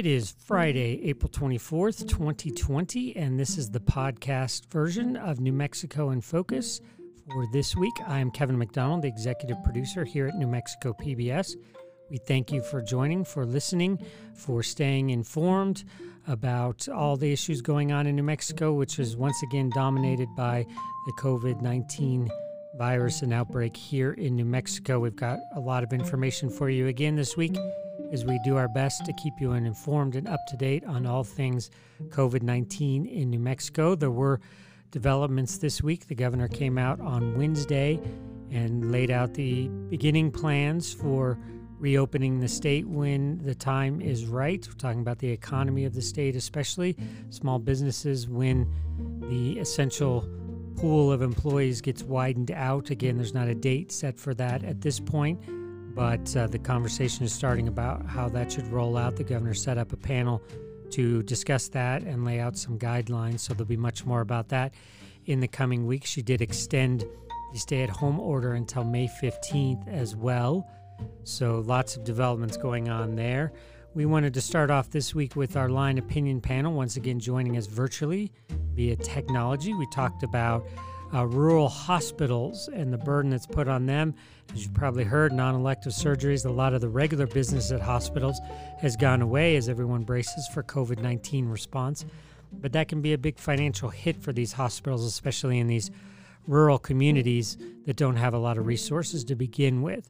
It is Friday, April 24th, 2020, and this is the podcast version of New Mexico in Focus for this week. I am Kevin McDonald, the executive producer here at New Mexico PBS. We thank you for joining, for listening, for staying informed about all the issues going on in New Mexico, which is once again dominated by the COVID 19 virus and outbreak here in New Mexico. We've got a lot of information for you again this week as we do our best to keep you informed and up to date on all things COVID 19 in New Mexico. There were developments this week. The governor came out on Wednesday and laid out the beginning plans for reopening the state when the time is right. We're talking about the economy of the state, especially small businesses, when the essential pool of employees gets widened out. Again, there's not a date set for that at this point but uh, the conversation is starting about how that should roll out. The governor set up a panel to discuss that and lay out some guidelines, so there'll be much more about that in the coming weeks. She did extend the stay at home order until May 15th as well. So lots of developments going on there. We wanted to start off this week with our line opinion panel, once again joining us virtually via technology. We talked about uh, rural hospitals and the burden that's put on them. As you've probably heard, non elective surgeries, a lot of the regular business at hospitals has gone away as everyone braces for COVID 19 response. But that can be a big financial hit for these hospitals, especially in these rural communities that don't have a lot of resources to begin with.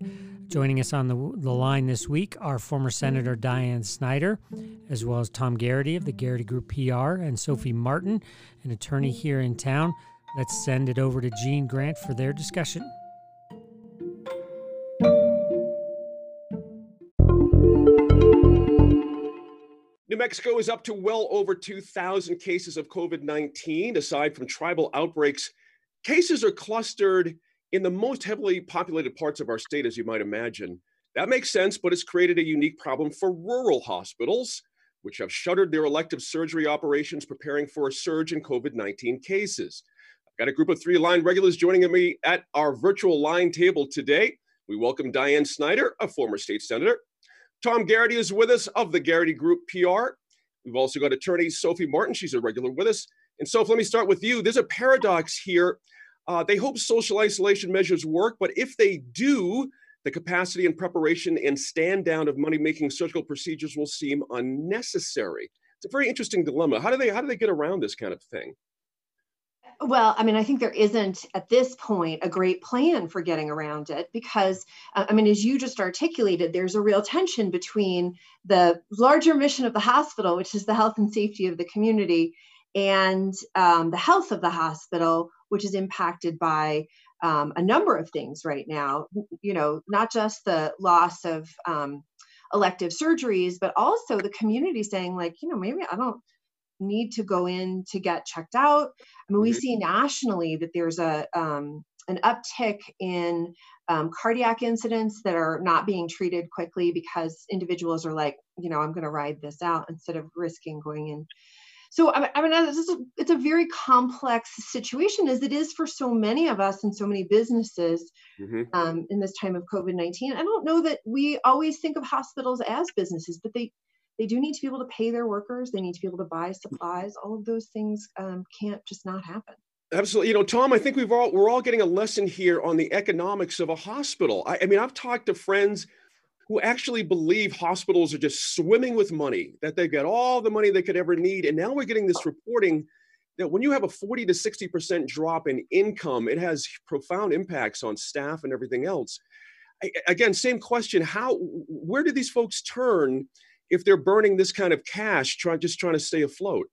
Joining us on the, the line this week are former Senator Diane Snyder, as well as Tom Garrity of the Garrity Group PR, and Sophie Martin, an attorney here in town. Let's send it over to Gene Grant for their discussion. New Mexico is up to well over 2,000 cases of COVID 19. Aside from tribal outbreaks, cases are clustered in the most heavily populated parts of our state, as you might imagine. That makes sense, but it's created a unique problem for rural hospitals, which have shuttered their elective surgery operations preparing for a surge in COVID 19 cases. Got a group of three line regulars joining me at our virtual line table today. We welcome Diane Snyder, a former state senator. Tom Garrity is with us of the Garrity Group PR. We've also got attorney Sophie Martin. She's a regular with us. And Sophie, let me start with you. There's a paradox here. Uh, they hope social isolation measures work, but if they do, the capacity and preparation and stand down of money making surgical procedures will seem unnecessary. It's a very interesting dilemma. How do they how do they get around this kind of thing? Well, I mean, I think there isn't at this point a great plan for getting around it because, uh, I mean, as you just articulated, there's a real tension between the larger mission of the hospital, which is the health and safety of the community, and um, the health of the hospital, which is impacted by um, a number of things right now. You know, not just the loss of um, elective surgeries, but also the community saying, like, you know, maybe I don't need to go in to get checked out. I mean, we mm-hmm. see nationally that there's a um, an uptick in um, cardiac incidents that are not being treated quickly because individuals are like, you know, I'm going to ride this out instead of risking going in. So I mean, it's a, it's a very complex situation, as it is for so many of us and so many businesses mm-hmm. um, in this time of COVID-19. I don't know that we always think of hospitals as businesses, but they they do need to be able to pay their workers they need to be able to buy supplies all of those things um, can't just not happen. Absolutely. You know tom i think we've all we're all getting a lesson here on the economics of a hospital. I, I mean i've talked to friends who actually believe hospitals are just swimming with money that they've got all the money they could ever need and now we're getting this reporting that when you have a 40 to 60% drop in income it has profound impacts on staff and everything else. I, again same question how where do these folks turn if they're burning this kind of cash, trying just trying to stay afloat?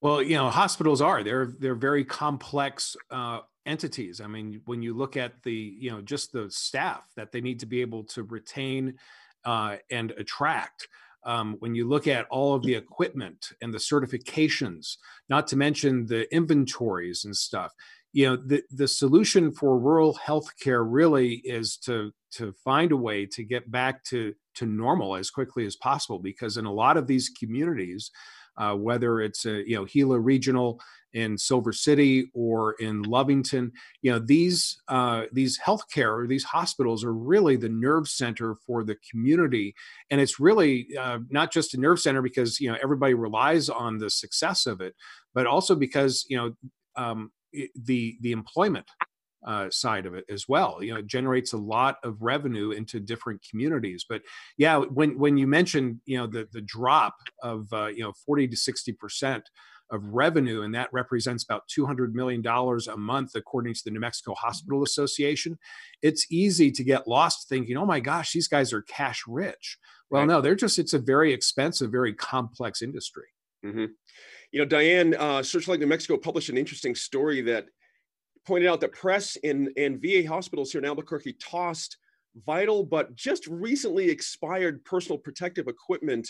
Well, you know, hospitals are they're they're very complex uh, entities. I mean, when you look at the you know just the staff that they need to be able to retain uh, and attract. Um, when you look at all of the equipment and the certifications, not to mention the inventories and stuff, you know the the solution for rural healthcare really is to to find a way to get back to to normal as quickly as possible because in a lot of these communities uh, whether it's a, you know Gila Regional in Silver City or in Lovington. You know, these uh, these healthcare or these hospitals are really the nerve center for the community, and it's really uh, not just a nerve center because you know everybody relies on the success of it, but also because you know um, the the employment uh, side of it as well. You know, it generates a lot of revenue into different communities. But yeah, when when you mentioned you know the the drop of uh, you know forty to sixty percent of revenue, and that represents about $200 million a month, according to the New Mexico Hospital Association. It's easy to get lost thinking, oh my gosh, these guys are cash rich. Well, right. no, they're just, it's a very expensive, very complex industry. Mm-hmm. You know, Diane, uh, Searchlight New Mexico published an interesting story that pointed out that press in, in VA hospitals here in Albuquerque tossed vital but just recently expired personal protective equipment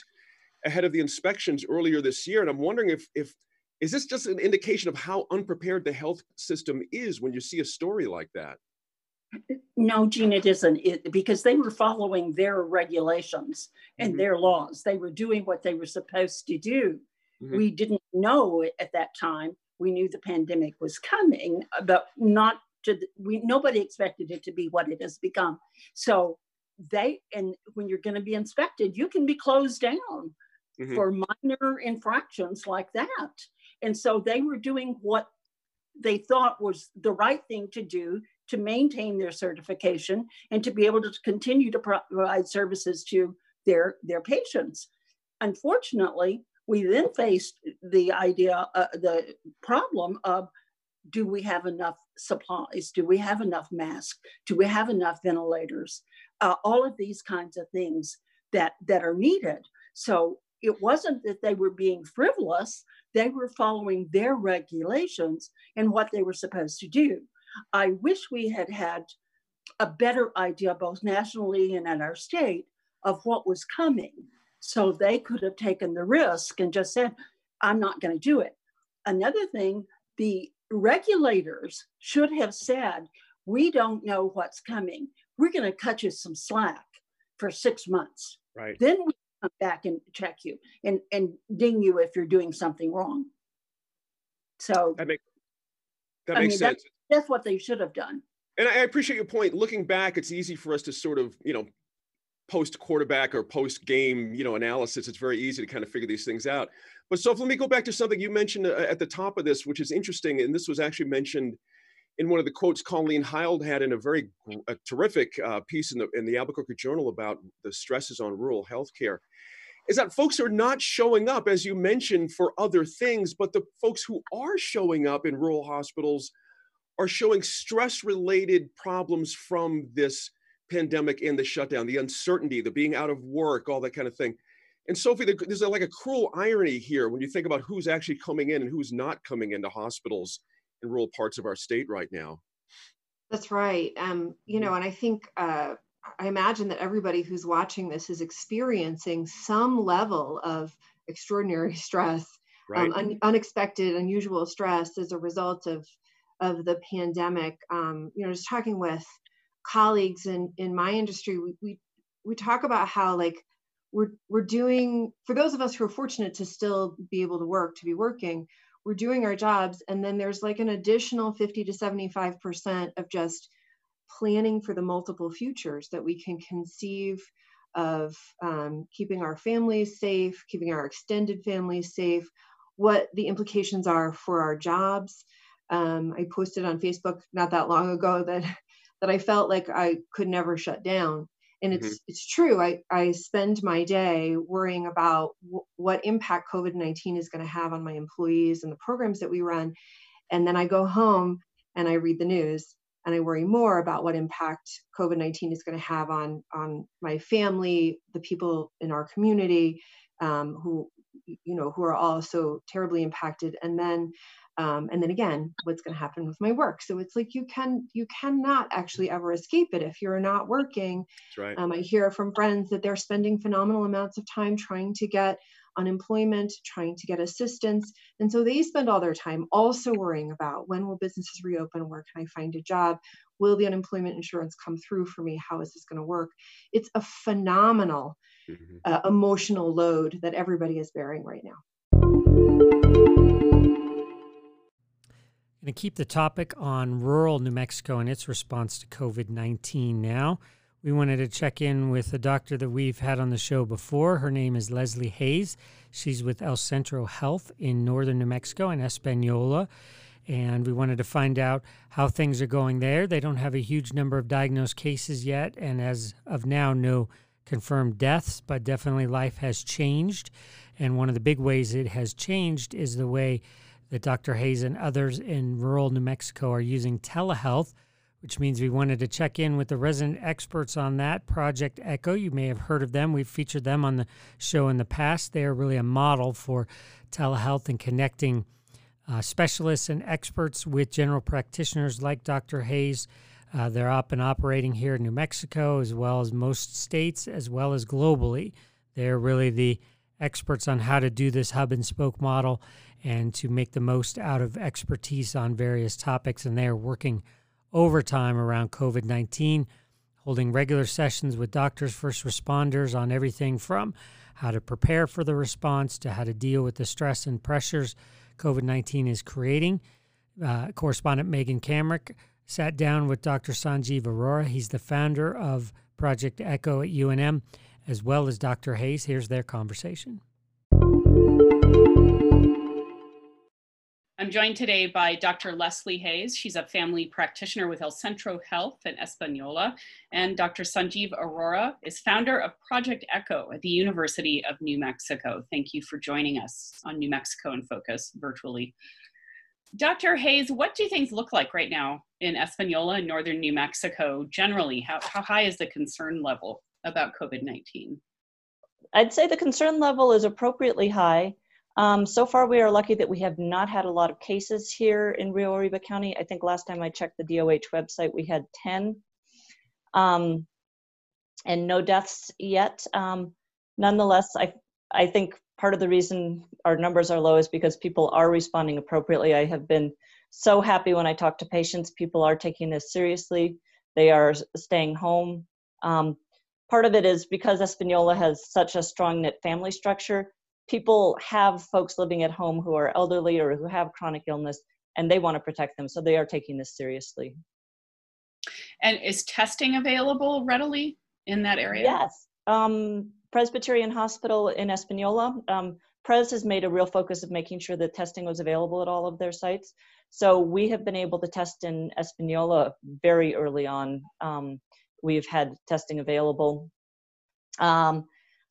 ahead of the inspections earlier this year. And I'm wondering if, if is this just an indication of how unprepared the health system is when you see a story like that? No, Gene, it isn't it, because they were following their regulations and mm-hmm. their laws. They were doing what they were supposed to do. Mm-hmm. We didn't know at that time we knew the pandemic was coming, but not to the, we nobody expected it to be what it has become. So they and when you're going to be inspected, you can be closed down mm-hmm. for minor infractions like that. And so they were doing what they thought was the right thing to do to maintain their certification and to be able to continue to provide services to their their patients. Unfortunately, we then faced the idea, uh, the problem of do we have enough supplies? Do we have enough masks? Do we have enough ventilators? Uh, all of these kinds of things that, that are needed. So it wasn't that they were being frivolous, they were following their regulations and what they were supposed to do. I wish we had had a better idea, both nationally and at our state, of what was coming. So they could have taken the risk and just said, I'm not going to do it. Another thing, the regulators should have said, We don't know what's coming. We're going to cut you some slack for six months. Right. Then we come back and check you and, and ding you if you're doing something wrong. So that, make, that makes mean, sense. That's, that's what they should have done. And I appreciate your point. Looking back, it's easy for us to sort of, you know, post quarterback or post game, you know, analysis. It's very easy to kind of figure these things out. But so let me go back to something you mentioned uh, at the top of this, which is interesting. And this was actually mentioned in one of the quotes Colleen Heild had in a very a terrific uh, piece in the in the Albuquerque Journal about the stresses on rural healthcare. Is that folks are not showing up, as you mentioned, for other things, but the folks who are showing up in rural hospitals are showing stress related problems from this pandemic and the shutdown, the uncertainty, the being out of work, all that kind of thing. And Sophie, there's like a cruel irony here when you think about who's actually coming in and who's not coming into hospitals in rural parts of our state right now. That's right. Um, you know, and I think uh, I imagine that everybody who's watching this is experiencing some level of extraordinary stress, um, right. um, un- unexpected, unusual stress as a result of of the pandemic. Um, you know, just talking with colleagues in in my industry, we we, we talk about how like we're we're doing for those of us who are fortunate to still be able to work to be working we're doing our jobs and then there's like an additional 50 to 75 percent of just planning for the multiple futures that we can conceive of um, keeping our families safe keeping our extended families safe what the implications are for our jobs. Um, i posted on facebook not that long ago that that I felt like I could never shut down. And it's mm-hmm. it's true. I, I spend my day worrying about w- what impact COVID nineteen is going to have on my employees and the programs that we run, and then I go home and I read the news and I worry more about what impact COVID nineteen is going to have on on my family, the people in our community, um, who you know who are also terribly impacted, and then um, and then again what's going to happen with my work? So it's like you can you cannot actually ever escape it. If you're not working right. um, i hear from friends that they're spending phenomenal amounts of time trying to get unemployment trying to get assistance and so they spend all their time also worrying about when will businesses reopen? Where can i find a job? Will the unemployment insurance come through for me? How is this going to work? It's a phenomenal mm-hmm. uh, emotional load that everybody is bearing right now Going to keep the topic on rural New Mexico and its response to COVID 19 now. We wanted to check in with a doctor that we've had on the show before. Her name is Leslie Hayes. She's with El Centro Health in northern New Mexico in Espanola. And we wanted to find out how things are going there. They don't have a huge number of diagnosed cases yet, and as of now, no confirmed deaths, but definitely life has changed. And one of the big ways it has changed is the way that Dr. Hayes and others in rural New Mexico are using telehealth, which means we wanted to check in with the resident experts on that. Project Echo, you may have heard of them. We've featured them on the show in the past. They are really a model for telehealth and connecting uh, specialists and experts with general practitioners like Dr. Hayes. Uh, they're up and operating here in New Mexico, as well as most states, as well as globally. They're really the experts on how to do this hub and spoke model and to make the most out of expertise on various topics. And they are working overtime around COVID 19, holding regular sessions with doctors, first responders on everything from how to prepare for the response to how to deal with the stress and pressures COVID 19 is creating. Uh, correspondent Megan Kamerick sat down with Dr. Sanjeev Arora. He's the founder of Project Echo at UNM, as well as Dr. Hayes. Here's their conversation. I'm joined today by Dr. Leslie Hayes. She's a family practitioner with El Centro Health in Espanola. And Dr. Sanjeev Arora is founder of Project Echo at the University of New Mexico. Thank you for joining us on New Mexico in Focus virtually. Dr. Hayes, what do things look like right now in Espanola and northern New Mexico generally? How, how high is the concern level about COVID 19? I'd say the concern level is appropriately high. Um, so far, we are lucky that we have not had a lot of cases here in Rio Arriba County. I think last time I checked the DOH website, we had 10. Um, and no deaths yet. Um, nonetheless, I, I think part of the reason our numbers are low is because people are responding appropriately. I have been so happy when I talk to patients. People are taking this seriously. They are staying home. Um, part of it is because Espanola has such a strong knit family structure people have folks living at home who are elderly or who have chronic illness and they want to protect them so they are taking this seriously. And is testing available readily in that area? Yes. Um, presbyterian hospital in espanola um, pres has made a real focus of making sure that testing was available at all of their sites. So we have been able to test in espanola very early on um, we've had testing available um,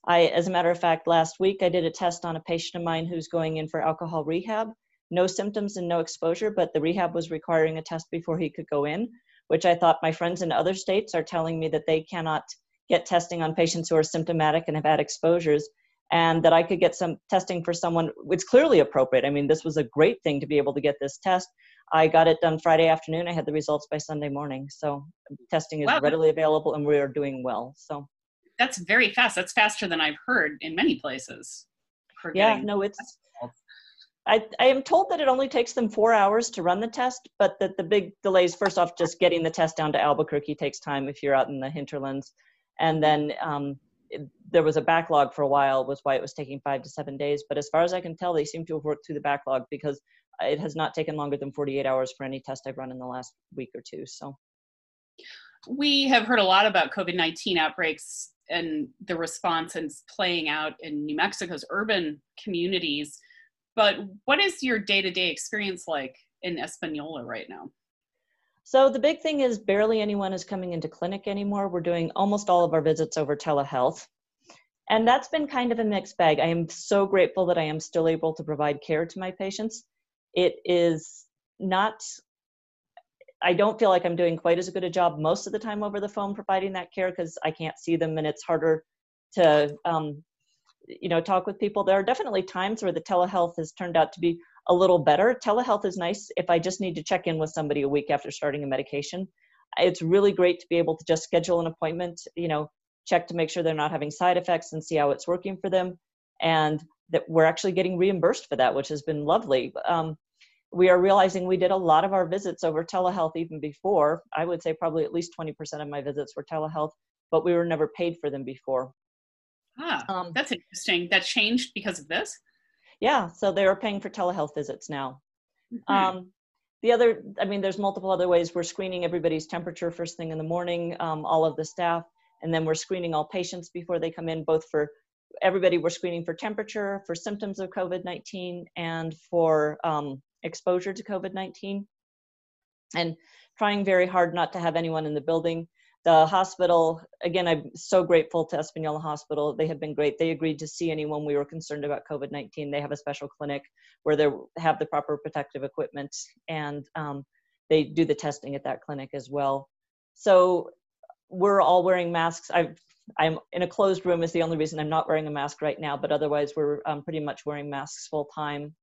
I, as a matter of fact, last week I did a test on a patient of mine who's going in for alcohol rehab. No symptoms and no exposure, but the rehab was requiring a test before he could go in, which I thought my friends in other states are telling me that they cannot get testing on patients who are symptomatic and have had exposures, and that I could get some testing for someone. It's clearly appropriate. I mean, this was a great thing to be able to get this test. I got it done Friday afternoon. I had the results by Sunday morning. So testing is wow. readily available, and we are doing well. So that's very fast. That's faster than I've heard in many places. Yeah, no, it's. I, I am told that it only takes them four hours to run the test, but that the big delays, first off, just getting the test down to Albuquerque takes time if you're out in the hinterlands. And then um, it, there was a backlog for a while, was why it was taking five to seven days. But as far as I can tell, they seem to have worked through the backlog because it has not taken longer than 48 hours for any test I've run in the last week or two. So we have heard a lot about COVID 19 outbreaks and the response and playing out in New Mexico's urban communities. But what is your day to day experience like in Espanola right now? So the big thing is barely anyone is coming into clinic anymore. We're doing almost all of our visits over telehealth. And that's been kind of a mixed bag. I am so grateful that I am still able to provide care to my patients. It is not I don't feel like I'm doing quite as good a job most of the time over the phone providing that care because I can't see them and it's harder to, um, you know, talk with people. There are definitely times where the telehealth has turned out to be a little better. Telehealth is nice if I just need to check in with somebody a week after starting a medication. It's really great to be able to just schedule an appointment, you know, check to make sure they're not having side effects and see how it's working for them. And that we're actually getting reimbursed for that, which has been lovely. Um, we are realizing we did a lot of our visits over telehealth even before. I would say probably at least 20% of my visits were telehealth, but we were never paid for them before. Ah, um, that's interesting. That changed because of this? Yeah, so they are paying for telehealth visits now. Mm-hmm. Um, the other, I mean, there's multiple other ways. We're screening everybody's temperature first thing in the morning, um, all of the staff, and then we're screening all patients before they come in, both for everybody. We're screening for temperature, for symptoms of COVID-19, and for um, exposure to COVID-19. And trying very hard not to have anyone in the building. The hospital, again, I'm so grateful to Espanola Hospital. They have been great. They agreed to see anyone we were concerned about COVID 19. They have a special clinic where they have the proper protective equipment and um, they do the testing at that clinic as well. So we're all wearing masks. i am in a closed room is the only reason I'm not wearing a mask right now, but otherwise we're um, pretty much wearing masks full time.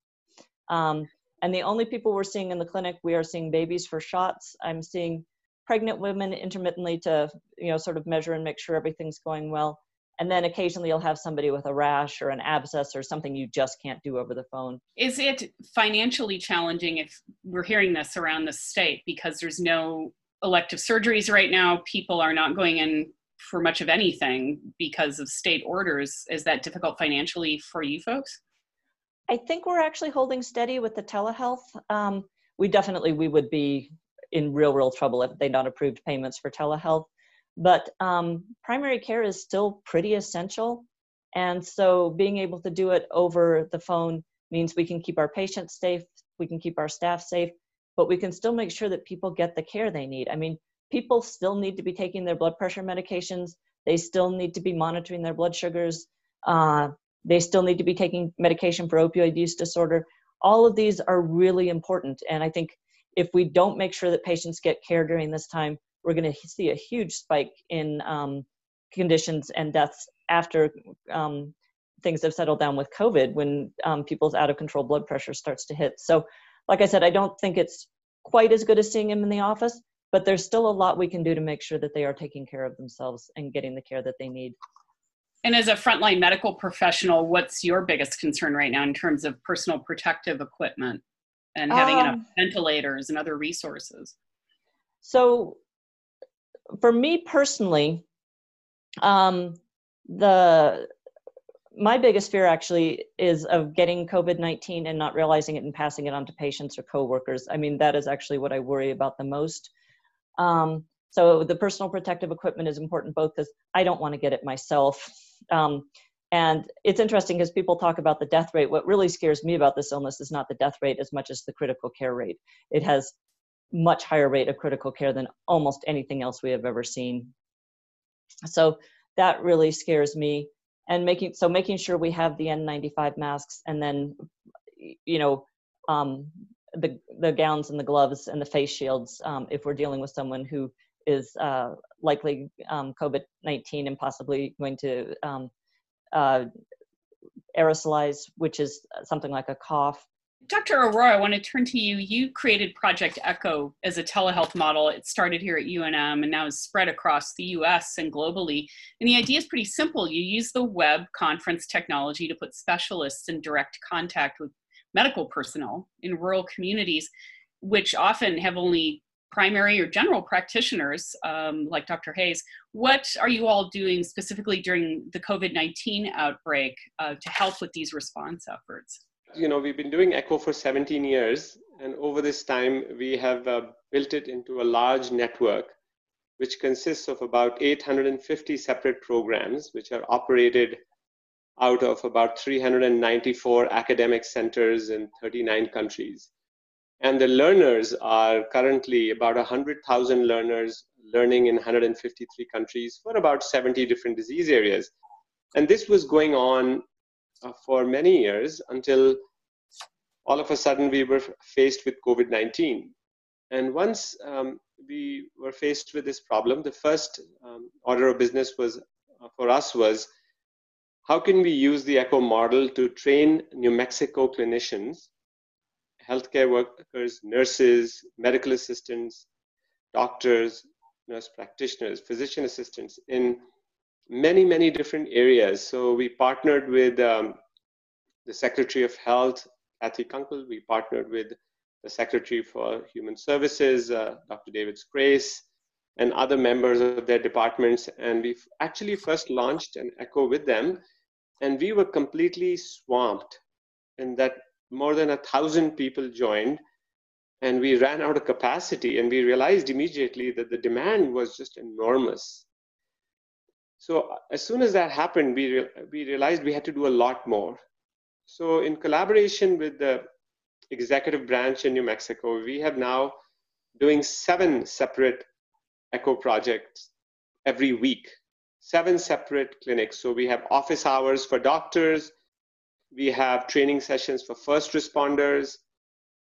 Um, and the only people we're seeing in the clinic, we are seeing babies for shots. I'm seeing pregnant women intermittently to, you know, sort of measure and make sure everything's going well. And then occasionally you'll have somebody with a rash or an abscess or something you just can't do over the phone. Is it financially challenging if we're hearing this around the state because there's no elective surgeries right now? People are not going in for much of anything because of state orders. Is that difficult financially for you folks? I think we're actually holding steady with the telehealth. Um, we definitely we would be in real real trouble if they not approved payments for telehealth. But um, primary care is still pretty essential, and so being able to do it over the phone means we can keep our patients safe, we can keep our staff safe, but we can still make sure that people get the care they need. I mean, people still need to be taking their blood pressure medications. They still need to be monitoring their blood sugars. Uh, they still need to be taking medication for opioid use disorder. All of these are really important. And I think if we don't make sure that patients get care during this time, we're going to see a huge spike in um, conditions and deaths after um, things have settled down with COVID when um, people's out of control blood pressure starts to hit. So, like I said, I don't think it's quite as good as seeing them in the office, but there's still a lot we can do to make sure that they are taking care of themselves and getting the care that they need. And as a frontline medical professional, what's your biggest concern right now in terms of personal protective equipment and having um, enough ventilators and other resources? So, for me personally, um, the my biggest fear actually is of getting COVID 19 and not realizing it and passing it on to patients or coworkers. I mean, that is actually what I worry about the most. Um, so the personal protective equipment is important both because I don't want to get it myself. Um, and it's interesting because people talk about the death rate. What really scares me about this illness is not the death rate as much as the critical care rate. It has much higher rate of critical care than almost anything else we have ever seen. So that really scares me. And making so making sure we have the N95 masks and then you know um, the the gowns and the gloves and the face shields um, if we're dealing with someone who is uh, likely um, COVID 19 and possibly going to um, uh, aerosolize, which is something like a cough. Dr. Arora, I want to turn to you. You created Project Echo as a telehealth model. It started here at UNM and now is spread across the US and globally. And the idea is pretty simple. You use the web conference technology to put specialists in direct contact with medical personnel in rural communities, which often have only primary or general practitioners um, like Dr. Hayes, what are you all doing specifically during the COVID 19 outbreak uh, to help with these response efforts? You know, we've been doing ECHO for 17 years, and over this time, we have uh, built it into a large network which consists of about 850 separate programs which are operated out of about 394 academic centers in 39 countries. And the learners are currently about 100,000 learners learning in 153 countries for about 70 different disease areas. And this was going on uh, for many years until all of a sudden we were faced with COVID 19. And once um, we were faced with this problem, the first um, order of business was uh, for us was how can we use the ECHO model to train New Mexico clinicians healthcare workers, nurses, medical assistants, doctors, nurse practitioners, physician assistants in many, many different areas. So we partnered with um, the Secretary of Health, Kathy Kunkel. We partnered with the Secretary for Human Services, uh, Dr. David Scrase, and other members of their departments. And we actually first launched an ECHO with them, and we were completely swamped in that more than a thousand people joined and we ran out of capacity and we realized immediately that the demand was just enormous. So as soon as that happened we, re- we realized we had to do a lot more. So in collaboration with the executive branch in new mexico we have now doing seven separate echo projects every week seven separate clinics. So we have office hours for doctors. We have training sessions for first responders.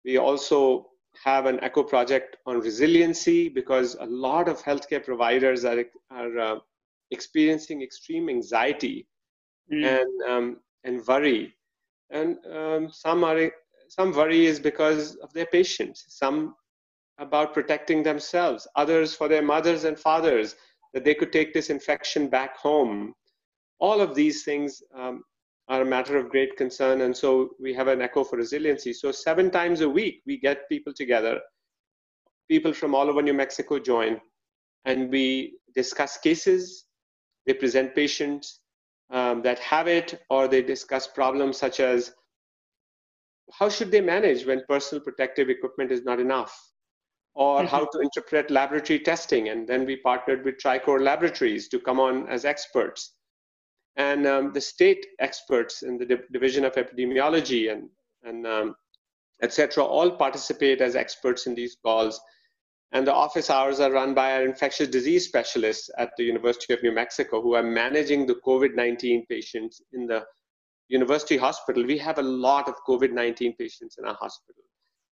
We also have an echo project on resiliency because a lot of healthcare providers are, are uh, experiencing extreme anxiety mm. and um, and worry. And um, some are some worry is because of their patients some about protecting themselves others for their mothers and fathers that they could take this infection back home all of these things um, are a matter of great concern. And so we have an echo for resiliency. So seven times a week, we get people together. People from all over New Mexico join, and we discuss cases. They present patients um, that have it, or they discuss problems such as how should they manage when personal protective equipment is not enough, or mm-hmm. how to interpret laboratory testing. And then we partnered with TriCore Laboratories to come on as experts and um, the state experts in the division of epidemiology and and um, etc all participate as experts in these calls and the office hours are run by our infectious disease specialists at the university of new mexico who are managing the covid-19 patients in the university hospital we have a lot of covid-19 patients in our hospital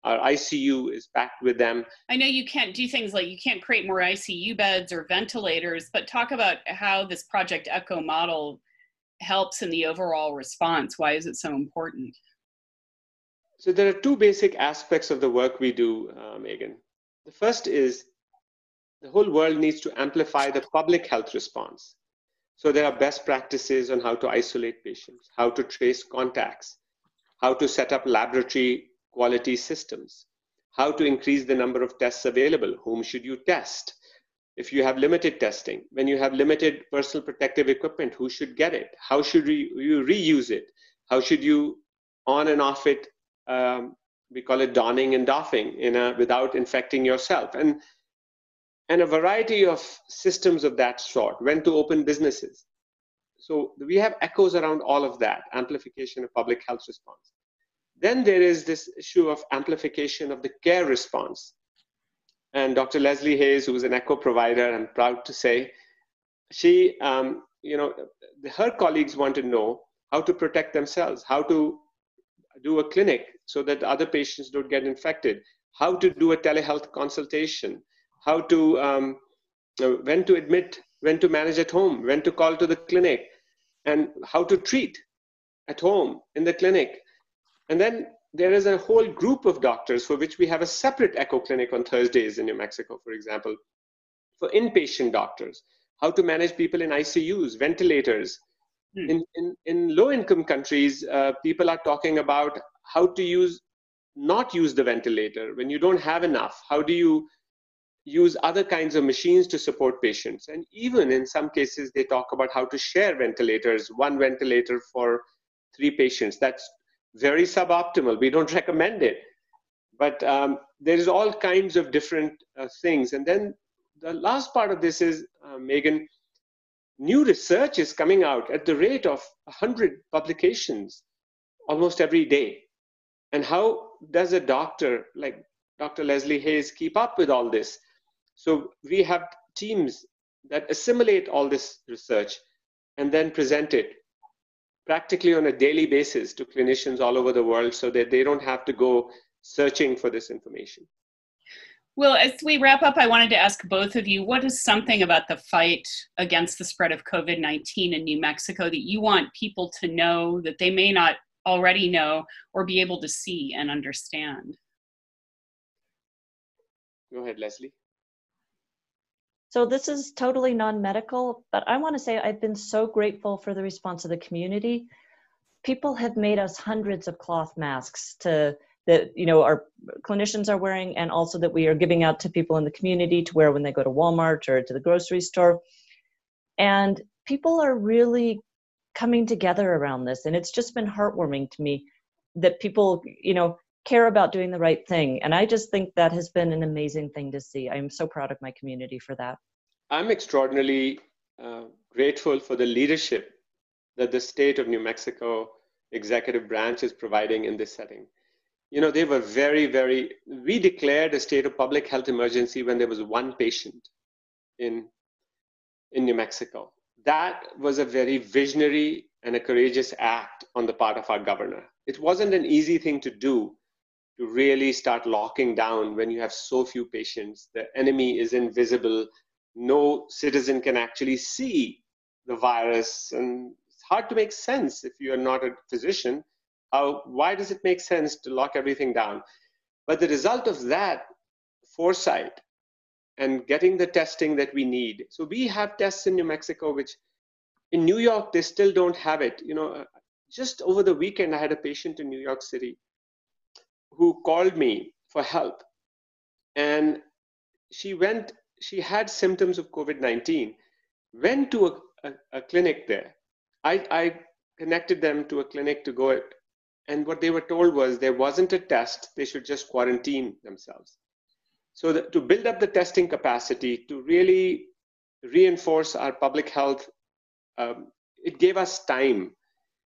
our ICU is packed with them. I know you can't do things like you can't create more ICU beds or ventilators, but talk about how this Project Echo model helps in the overall response? Why is it so important? So there are two basic aspects of the work we do, uh, Megan. The first is the whole world needs to amplify the public health response. So there are best practices on how to isolate patients, how to trace contacts, how to set up laboratory quality systems, how to increase the number of tests available, whom should you test, if you have limited testing, when you have limited personal protective equipment, who should get it? How should you, you reuse it? How should you on and off it? Um, we call it donning and doffing in a, without infecting yourself. And, and a variety of systems of that sort, when to open businesses. So we have echoes around all of that, amplification of public health response. Then there is this issue of amplification of the care response and Dr. Leslie Hayes, who is an echo provider, I'm proud to say, she, um, you know, her colleagues want to know how to protect themselves, how to do a clinic so that other patients don't get infected, how to do a telehealth consultation, how to, um, when to admit, when to manage at home, when to call to the clinic, and how to treat at home in the clinic. And then there is a whole group of doctors for which we have a separate echo clinic on Thursdays in New Mexico, for example, for inpatient doctors, how to manage people in ICUs, ventilators. Hmm. In, in, in low income countries, uh, people are talking about how to use, not use the ventilator when you don't have enough. How do you use other kinds of machines to support patients? And even in some cases, they talk about how to share ventilators, one ventilator for three patients. That's very suboptimal. We don't recommend it. But um, there's all kinds of different uh, things. And then the last part of this is, uh, Megan, new research is coming out at the rate of 100 publications almost every day. And how does a doctor like Dr. Leslie Hayes keep up with all this? So we have teams that assimilate all this research and then present it practically on a daily basis to clinicians all over the world so that they don't have to go searching for this information. Well, as we wrap up, I wanted to ask both of you what is something about the fight against the spread of COVID 19 in New Mexico that you want people to know that they may not already know or be able to see and understand? Go ahead, Leslie. So this is totally non-medical, but I want to say I've been so grateful for the response of the community. People have made us hundreds of cloth masks to that you know our clinicians are wearing and also that we are giving out to people in the community to wear when they go to Walmart or to the grocery store. And people are really coming together around this and it's just been heartwarming to me that people, you know, care about doing the right thing. And I just think that has been an amazing thing to see. I'm so proud of my community for that. I'm extraordinarily uh, grateful for the leadership that the state of New Mexico executive branch is providing in this setting. You know, they were very, very, we declared a state of public health emergency when there was one patient in, in New Mexico. That was a very visionary and a courageous act on the part of our governor. It wasn't an easy thing to do to really start locking down when you have so few patients. The enemy is invisible. No citizen can actually see the virus. And it's hard to make sense if you're not a physician. Why does it make sense to lock everything down? But the result of that foresight and getting the testing that we need. So we have tests in New Mexico, which in New York, they still don't have it. You know, just over the weekend, I had a patient in New York City who called me for help. And she went, she had symptoms of COVID 19, went to a, a, a clinic there. I, I connected them to a clinic to go, and what they were told was there wasn't a test, they should just quarantine themselves. So, to build up the testing capacity, to really reinforce our public health, um, it gave us time.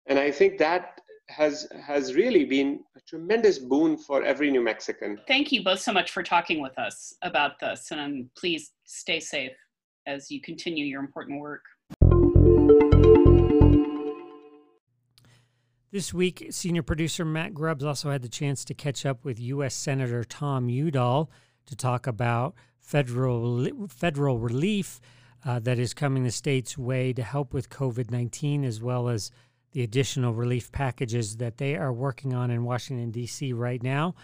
And I think that has has really been a tremendous boon for every New Mexican. Thank you both so much for talking with us about this, and please stay safe as you continue your important work. This week, senior producer Matt Grubbs also had the chance to catch up with U.S. Senator Tom Udall to talk about federal federal relief uh, that is coming the state's way to help with COVID nineteen, as well as the additional relief packages that they are working on in Washington, D.C. right now.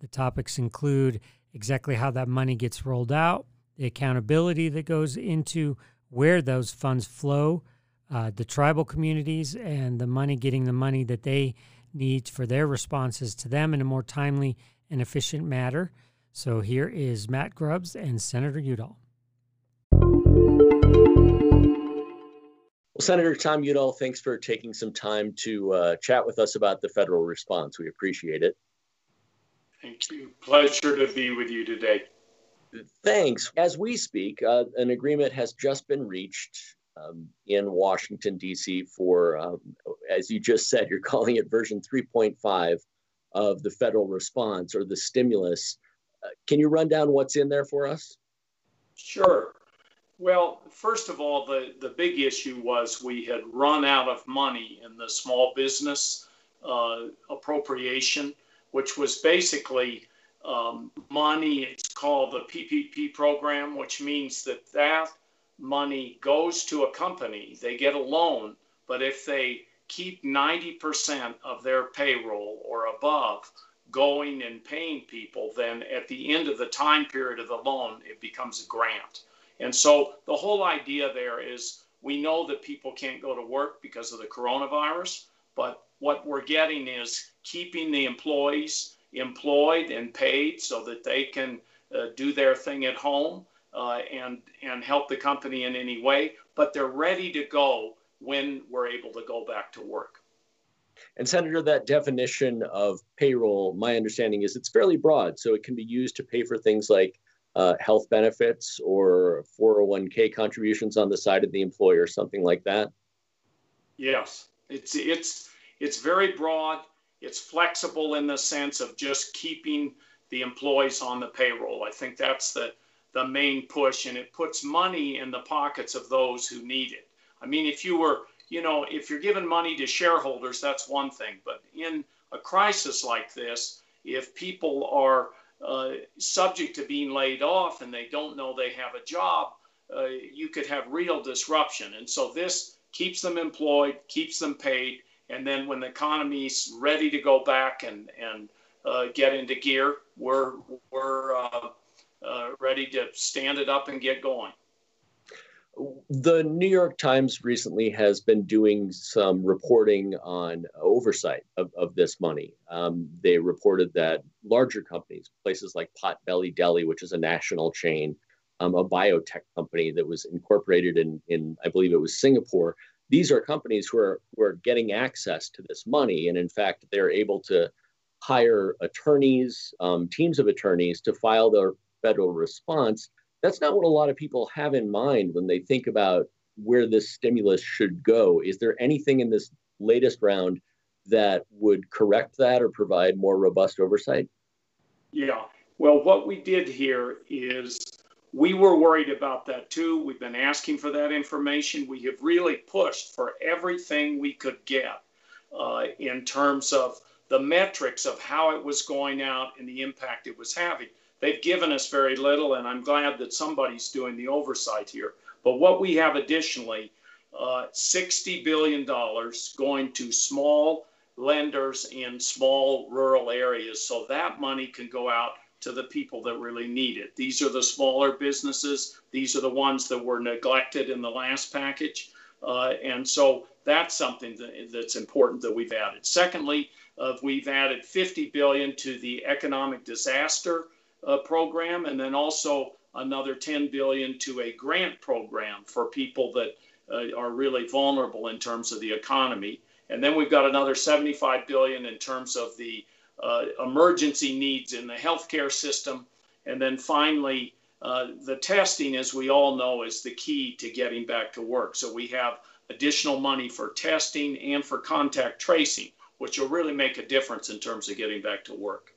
The topics include exactly how that money gets rolled out, the accountability that goes into where those funds flow, uh, the tribal communities, and the money getting the money that they need for their responses to them in a more timely and efficient manner. So here is Matt Grubbs and Senator Udall. Well, Senator Tom Udall, thanks for taking some time to uh, chat with us about the federal response. We appreciate it. Thank you. Pleasure to be with you today. Thanks. As we speak, uh, an agreement has just been reached um, in Washington, D.C. for, um, as you just said, you're calling it version 3.5 of the federal response or the stimulus. Uh, can you run down what's in there for us? Sure. Well, first of all, the, the big issue was we had run out of money in the small business uh, appropriation, which was basically um, money. It's called the PPP program, which means that that money goes to a company. They get a loan, but if they keep 90% of their payroll or above going and paying people, then at the end of the time period of the loan, it becomes a grant. And so the whole idea there is we know that people can't go to work because of the coronavirus, but what we're getting is keeping the employees employed and paid so that they can uh, do their thing at home uh, and and help the company in any way, but they're ready to go when we're able to go back to work. And Senator, that definition of payroll, my understanding is it's fairly broad, so it can be used to pay for things like uh, health benefits or 401k contributions on the side of the employer, something like that? Yes, it's it's it's very broad. It's flexible in the sense of just keeping the employees on the payroll. I think that's the the main push, and it puts money in the pockets of those who need it. I mean, if you were, you know, if you're giving money to shareholders, that's one thing. But in a crisis like this, if people are uh, subject to being laid off and they don't know they have a job, uh, you could have real disruption. And so this keeps them employed, keeps them paid, and then when the economy's ready to go back and and uh, get into gear, we're we're uh, uh, ready to stand it up and get going. The New York Times recently has been doing some reporting on oversight of, of this money. Um, they reported that larger companies, places like Potbelly Deli, which is a national chain, um, a biotech company that was incorporated in, in, I believe it was Singapore, these are companies who are, who are getting access to this money. And in fact, they're able to hire attorneys, um, teams of attorneys to file their federal response. That's not what a lot of people have in mind when they think about where this stimulus should go. Is there anything in this latest round that would correct that or provide more robust oversight? Yeah. Well, what we did here is we were worried about that too. We've been asking for that information. We have really pushed for everything we could get uh, in terms of the metrics of how it was going out and the impact it was having. They've given us very little, and I'm glad that somebody's doing the oversight here. But what we have additionally, uh, $60 billion going to small lenders in small rural areas. So that money can go out to the people that really need it. These are the smaller businesses. These are the ones that were neglected in the last package. Uh, and so that's something that, that's important that we've added. Secondly, uh, we've added 50 billion to the economic disaster uh, program, and then also another 10 billion to a grant program for people that uh, are really vulnerable in terms of the economy. And then we've got another 75 billion in terms of the uh, emergency needs in the healthcare system. And then finally, uh, the testing, as we all know, is the key to getting back to work. So we have additional money for testing and for contact tracing, which will really make a difference in terms of getting back to work.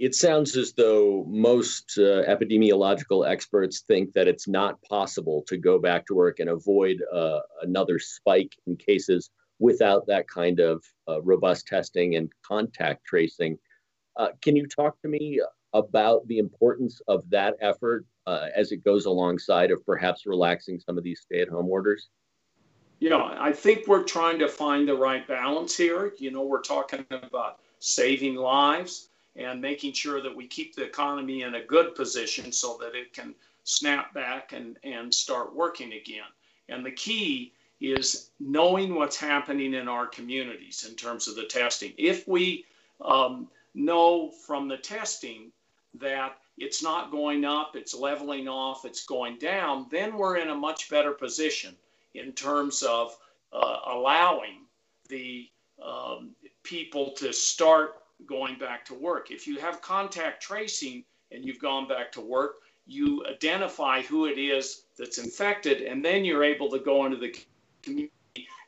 It sounds as though most uh, epidemiological experts think that it's not possible to go back to work and avoid uh, another spike in cases without that kind of uh, robust testing and contact tracing. Uh, can you talk to me about the importance of that effort uh, as it goes alongside of perhaps relaxing some of these stay at home orders? Yeah, I think we're trying to find the right balance here. You know, we're talking about saving lives and making sure that we keep the economy in a good position so that it can snap back and, and start working again. And the key is knowing what's happening in our communities in terms of the testing. If we um, know from the testing that it's not going up, it's leveling off, it's going down, then we're in a much better position in terms of uh, allowing the um, people to start going back to work. If you have contact tracing and you've gone back to work, you identify who it is that's infected, and then you're able to go into the community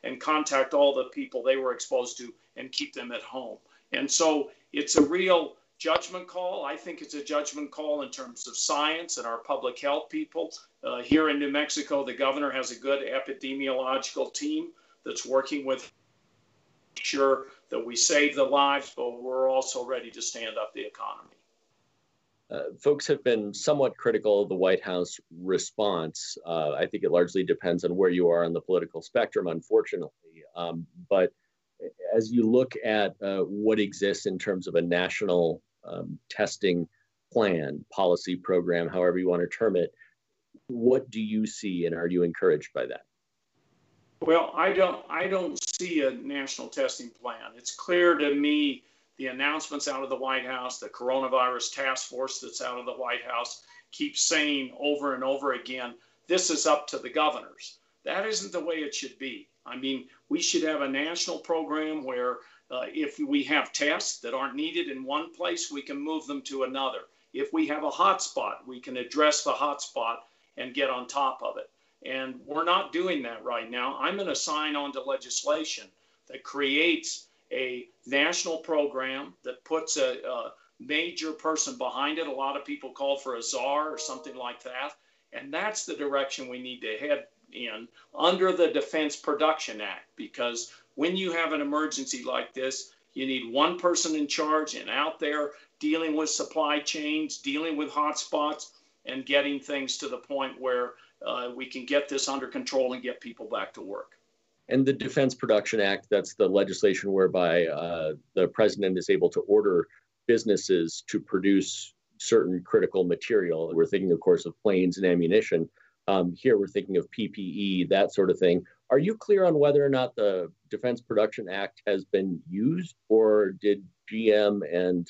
and contact all the people they were exposed to and keep them at home. And so it's a real judgment call. I think it's a judgment call in terms of science and our public health people. Uh, here in New Mexico, the governor has a good epidemiological team that's working with sure that we save the lives, but we're also ready to stand up the economy. Uh, folks have been somewhat critical of the White House response. Uh, I think it largely depends on where you are on the political spectrum, unfortunately. Um, but as you look at uh, what exists in terms of a national um, testing plan, policy program, however you want to term it, what do you see and are you encouraged by that? Well, I don't I don't see a national testing plan. It's clear to me the announcements out of the White House, the coronavirus task force that's out of the White House keeps saying over and over again, this is up to the governors. That isn't the way it should be. I mean, we should have a national program where uh, if we have tests that aren't needed in one place, we can move them to another. If we have a hotspot, we can address the hotspot and get on top of it. And we're not doing that right now. I'm going to sign on to legislation that creates a national program that puts a, a major person behind it. A lot of people call for a czar or something like that. And that's the direction we need to head in under the Defense Production Act because when you have an emergency like this, you need one person in charge and out there dealing with supply chains, dealing with hotspots, and getting things to the point where uh, we can get this under control and get people back to work and the Defense Production Act, that's the legislation whereby uh, the president is able to order businesses to produce certain critical material. We're thinking, of course, of planes and ammunition. Um, here we're thinking of PPE, that sort of thing. Are you clear on whether or not the Defense Production Act has been used, or did GM and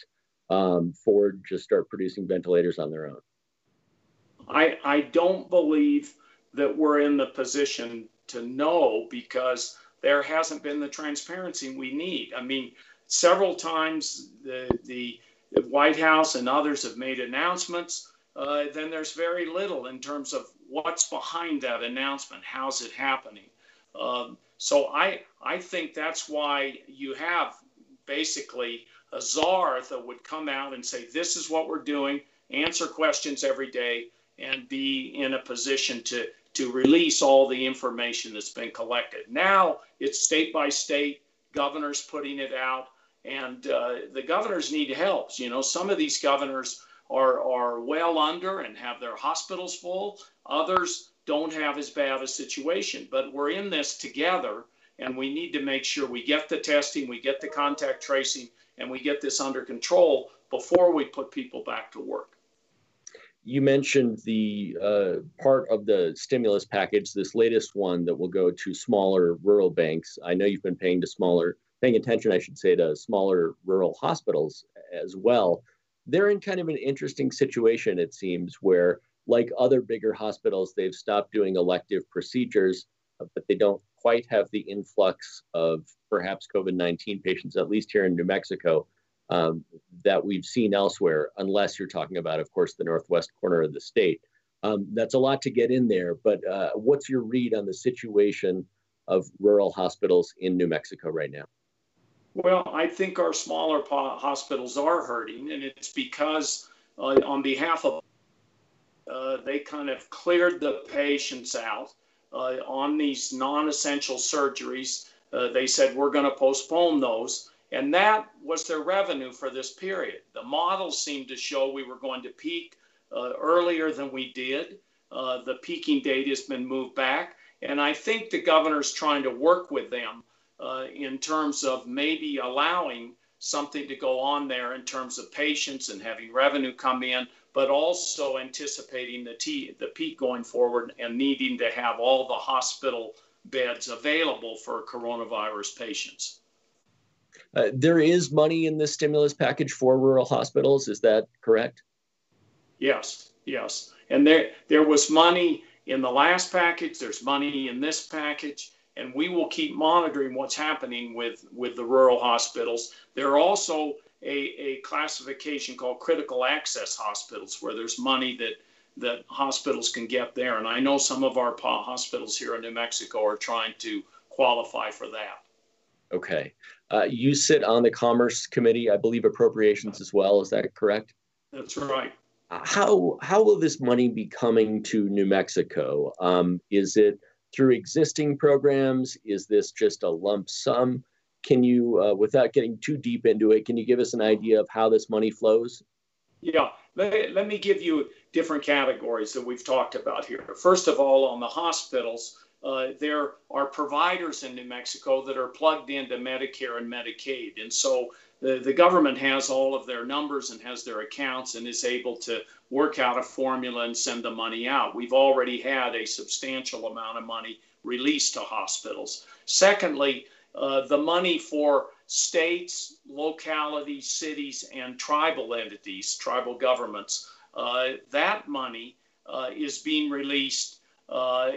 um, Ford just start producing ventilators on their own? I, I don't believe that we're in the position to know because there hasn't been the transparency we need. I mean, several times the, the White House and others have made announcements. Uh, then there's very little in terms of what's behind that announcement. How's it happening? Um, so I I think that's why you have basically a czar that would come out and say, "This is what we're doing." Answer questions every day and be in a position to to release all the information that's been collected. Now it's state by state, governors putting it out, and uh, the governors need help. You know, some of these governors are, are well under and have their hospitals full, others don't have as bad a situation. But we're in this together, and we need to make sure we get the testing, we get the contact tracing, and we get this under control before we put people back to work you mentioned the uh, part of the stimulus package, this latest one that will go to smaller rural banks. I know you've been paying to smaller, paying attention, I should say, to smaller rural hospitals as well. They're in kind of an interesting situation, it seems, where like other bigger hospitals, they've stopped doing elective procedures, but they don't quite have the influx of perhaps COVID 19 patients, at least here in New Mexico um, that we've seen elsewhere, unless you're talking about, of course, the northwest corner of the state. Um, that's a lot to get in there, but uh, what's your read on the situation of rural hospitals in New Mexico right now? Well, I think our smaller hospitals are hurting, and it's because, uh, on behalf of, uh, they kind of cleared the patients out uh, on these non essential surgeries. Uh, they said, we're going to postpone those. And that was their revenue for this period. The models seemed to show we were going to peak uh, earlier than we did. Uh, the peaking date has been moved back. And I think the governor's trying to work with them uh, in terms of maybe allowing something to go on there in terms of patients and having revenue come in, but also anticipating the, t- the peak going forward and needing to have all the hospital beds available for coronavirus patients. Uh, there is money in the stimulus package for rural hospitals. Is that correct? Yes, yes. And there, there was money in the last package. There's money in this package, and we will keep monitoring what's happening with, with the rural hospitals. There are also a, a classification called critical access hospitals, where there's money that that hospitals can get there. And I know some of our hospitals here in New Mexico are trying to qualify for that. Okay. Uh, you sit on the Commerce Committee, I believe appropriations as well. Is that correct? That's right. How how will this money be coming to New Mexico? Um, is it through existing programs? Is this just a lump sum? Can you, uh, without getting too deep into it, can you give us an idea of how this money flows? Yeah, let, let me give you different categories that we've talked about here. First of all, on the hospitals, uh, there are providers in New Mexico that are plugged into Medicare and Medicaid. And so the, the government has all of their numbers and has their accounts and is able to work out a formula and send the money out. We've already had a substantial amount of money released to hospitals. Secondly, uh, the money for states, localities, cities, and tribal entities, tribal governments, uh, that money uh, is being released uh,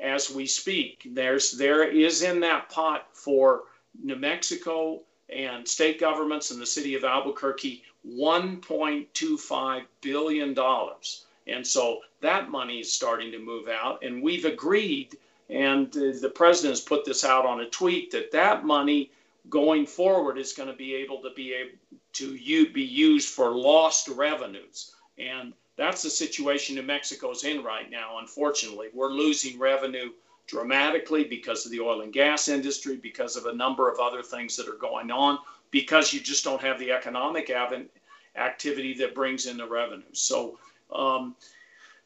as we speak. There's there is in that pot for New Mexico and state governments and the city of Albuquerque 1.25 billion dollars. And so that money is starting to move out and we've agreed and the president has put this out on a tweet that that money going forward is going to be able to be able to be used for lost revenues. And that's the situation New Mexico's in right now, unfortunately. We're losing revenue dramatically because of the oil and gas industry, because of a number of other things that are going on, because you just don't have the economic activity that brings in the revenue. So, um,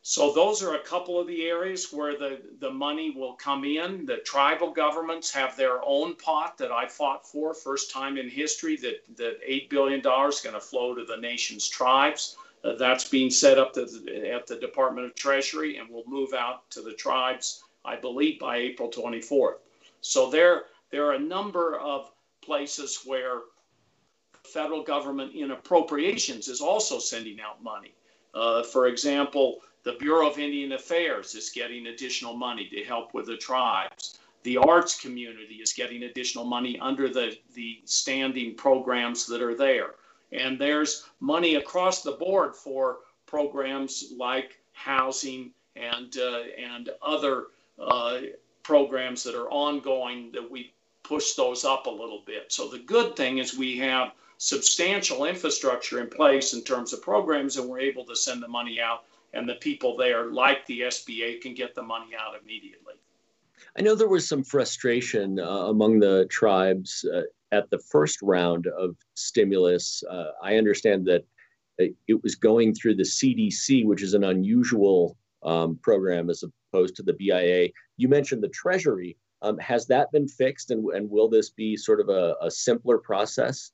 so those are a couple of the areas where the, the money will come in. The tribal governments have their own pot that I fought for, first time in history that, that $8 billion is going to flow to the nation's tribes. Uh, that's being set up the, at the Department of Treasury and will move out to the tribes, I believe, by April 24th. So there, there are a number of places where the federal government in appropriations is also sending out money. Uh, for example, the Bureau of Indian Affairs is getting additional money to help with the tribes. the arts community is getting additional money under the, the standing programs that are there. And there's money across the board for programs like housing and, uh, and other uh, programs that are ongoing that we push those up a little bit. So the good thing is we have substantial infrastructure in place in terms of programs and we're able to send the money out and the people there like the SBA can get the money out immediately. I know there was some frustration uh, among the tribes uh, at the first round of stimulus. Uh, I understand that it was going through the CDC, which is an unusual um, program as opposed to the BIA. You mentioned the Treasury. Um, has that been fixed, and, and will this be sort of a, a simpler process?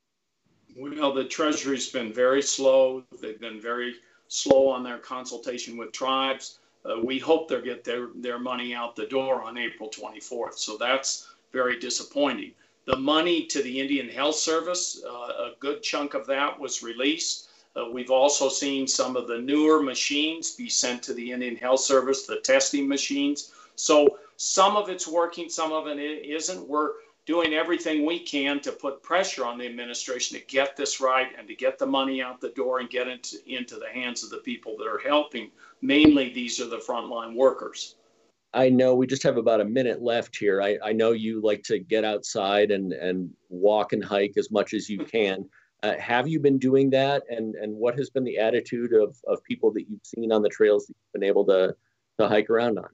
Well, the Treasury's been very slow. They've been very slow on their consultation with tribes. Uh, we hope they'll get their, their money out the door on April 24th. So that's very disappointing. The money to the Indian Health Service, uh, a good chunk of that was released. Uh, we've also seen some of the newer machines be sent to the Indian Health Service, the testing machines. So some of it's working, some of it isn't. We're doing everything we can to put pressure on the administration to get this right and to get the money out the door and get it into the hands of the people that are helping. Mainly, these are the frontline workers. I know we just have about a minute left here. I, I know you like to get outside and, and walk and hike as much as you can. Uh, have you been doing that? And, and what has been the attitude of, of people that you've seen on the trails that you've been able to, to hike around on?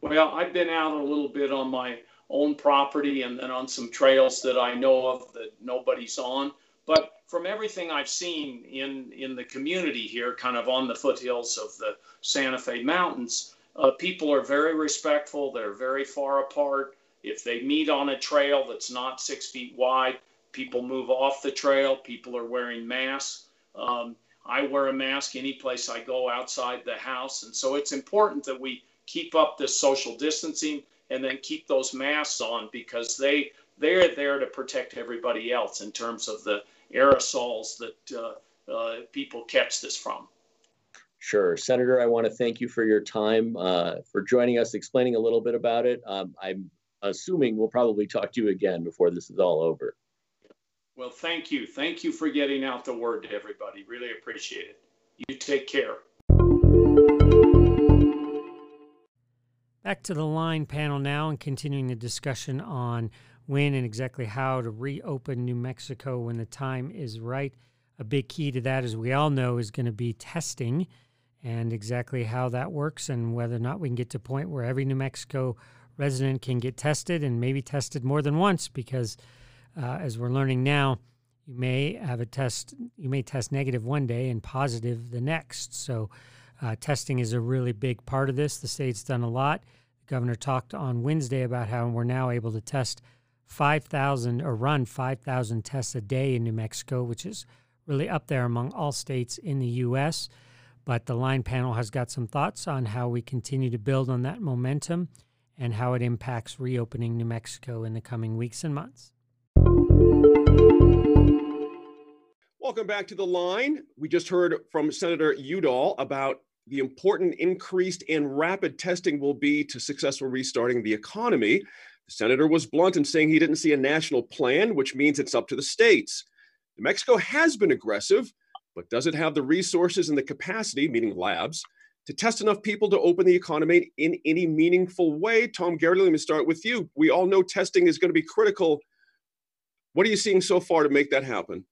Well, I've been out a little bit on my own property and then on some trails that I know of that nobody's on. But from everything I've seen in, in the community here, kind of on the foothills of the Santa Fe Mountains, uh, people are very respectful. They're very far apart. If they meet on a trail that's not six feet wide, people move off the trail. People are wearing masks. Um, I wear a mask any place I go outside the house. And so it's important that we keep up this social distancing and then keep those masks on because they they're there to protect everybody else in terms of the aerosols that uh, uh, people catch this from. Sure. Senator, I want to thank you for your time, uh, for joining us, explaining a little bit about it. Um, I'm assuming we'll probably talk to you again before this is all over. Well, thank you. Thank you for getting out the word to everybody. Really appreciate it. You take care. Back to the line panel now and continuing the discussion on when and exactly how to reopen New Mexico when the time is right. A big key to that, as we all know, is going to be testing and exactly how that works and whether or not we can get to a point where every New Mexico resident can get tested and maybe tested more than once because uh, as we're learning now, you may have a test, you may test negative one day and positive the next. So uh, testing is a really big part of this. The state's done a lot. The governor talked on Wednesday about how we're now able to test 5,000 or run 5,000 tests a day in New Mexico, which is really up there among all states in the U.S. But the line panel has got some thoughts on how we continue to build on that momentum and how it impacts reopening New Mexico in the coming weeks and months. Welcome back to the line. We just heard from Senator Udall about the important increased and rapid testing will be to successful restarting the economy. The senator was blunt in saying he didn't see a national plan, which means it's up to the states. New Mexico has been aggressive, but does it have the resources and the capacity, meaning labs, to test enough people to open the economy in any meaningful way? Tom Garrity, let me start with you. We all know testing is going to be critical. What are you seeing so far to make that happen?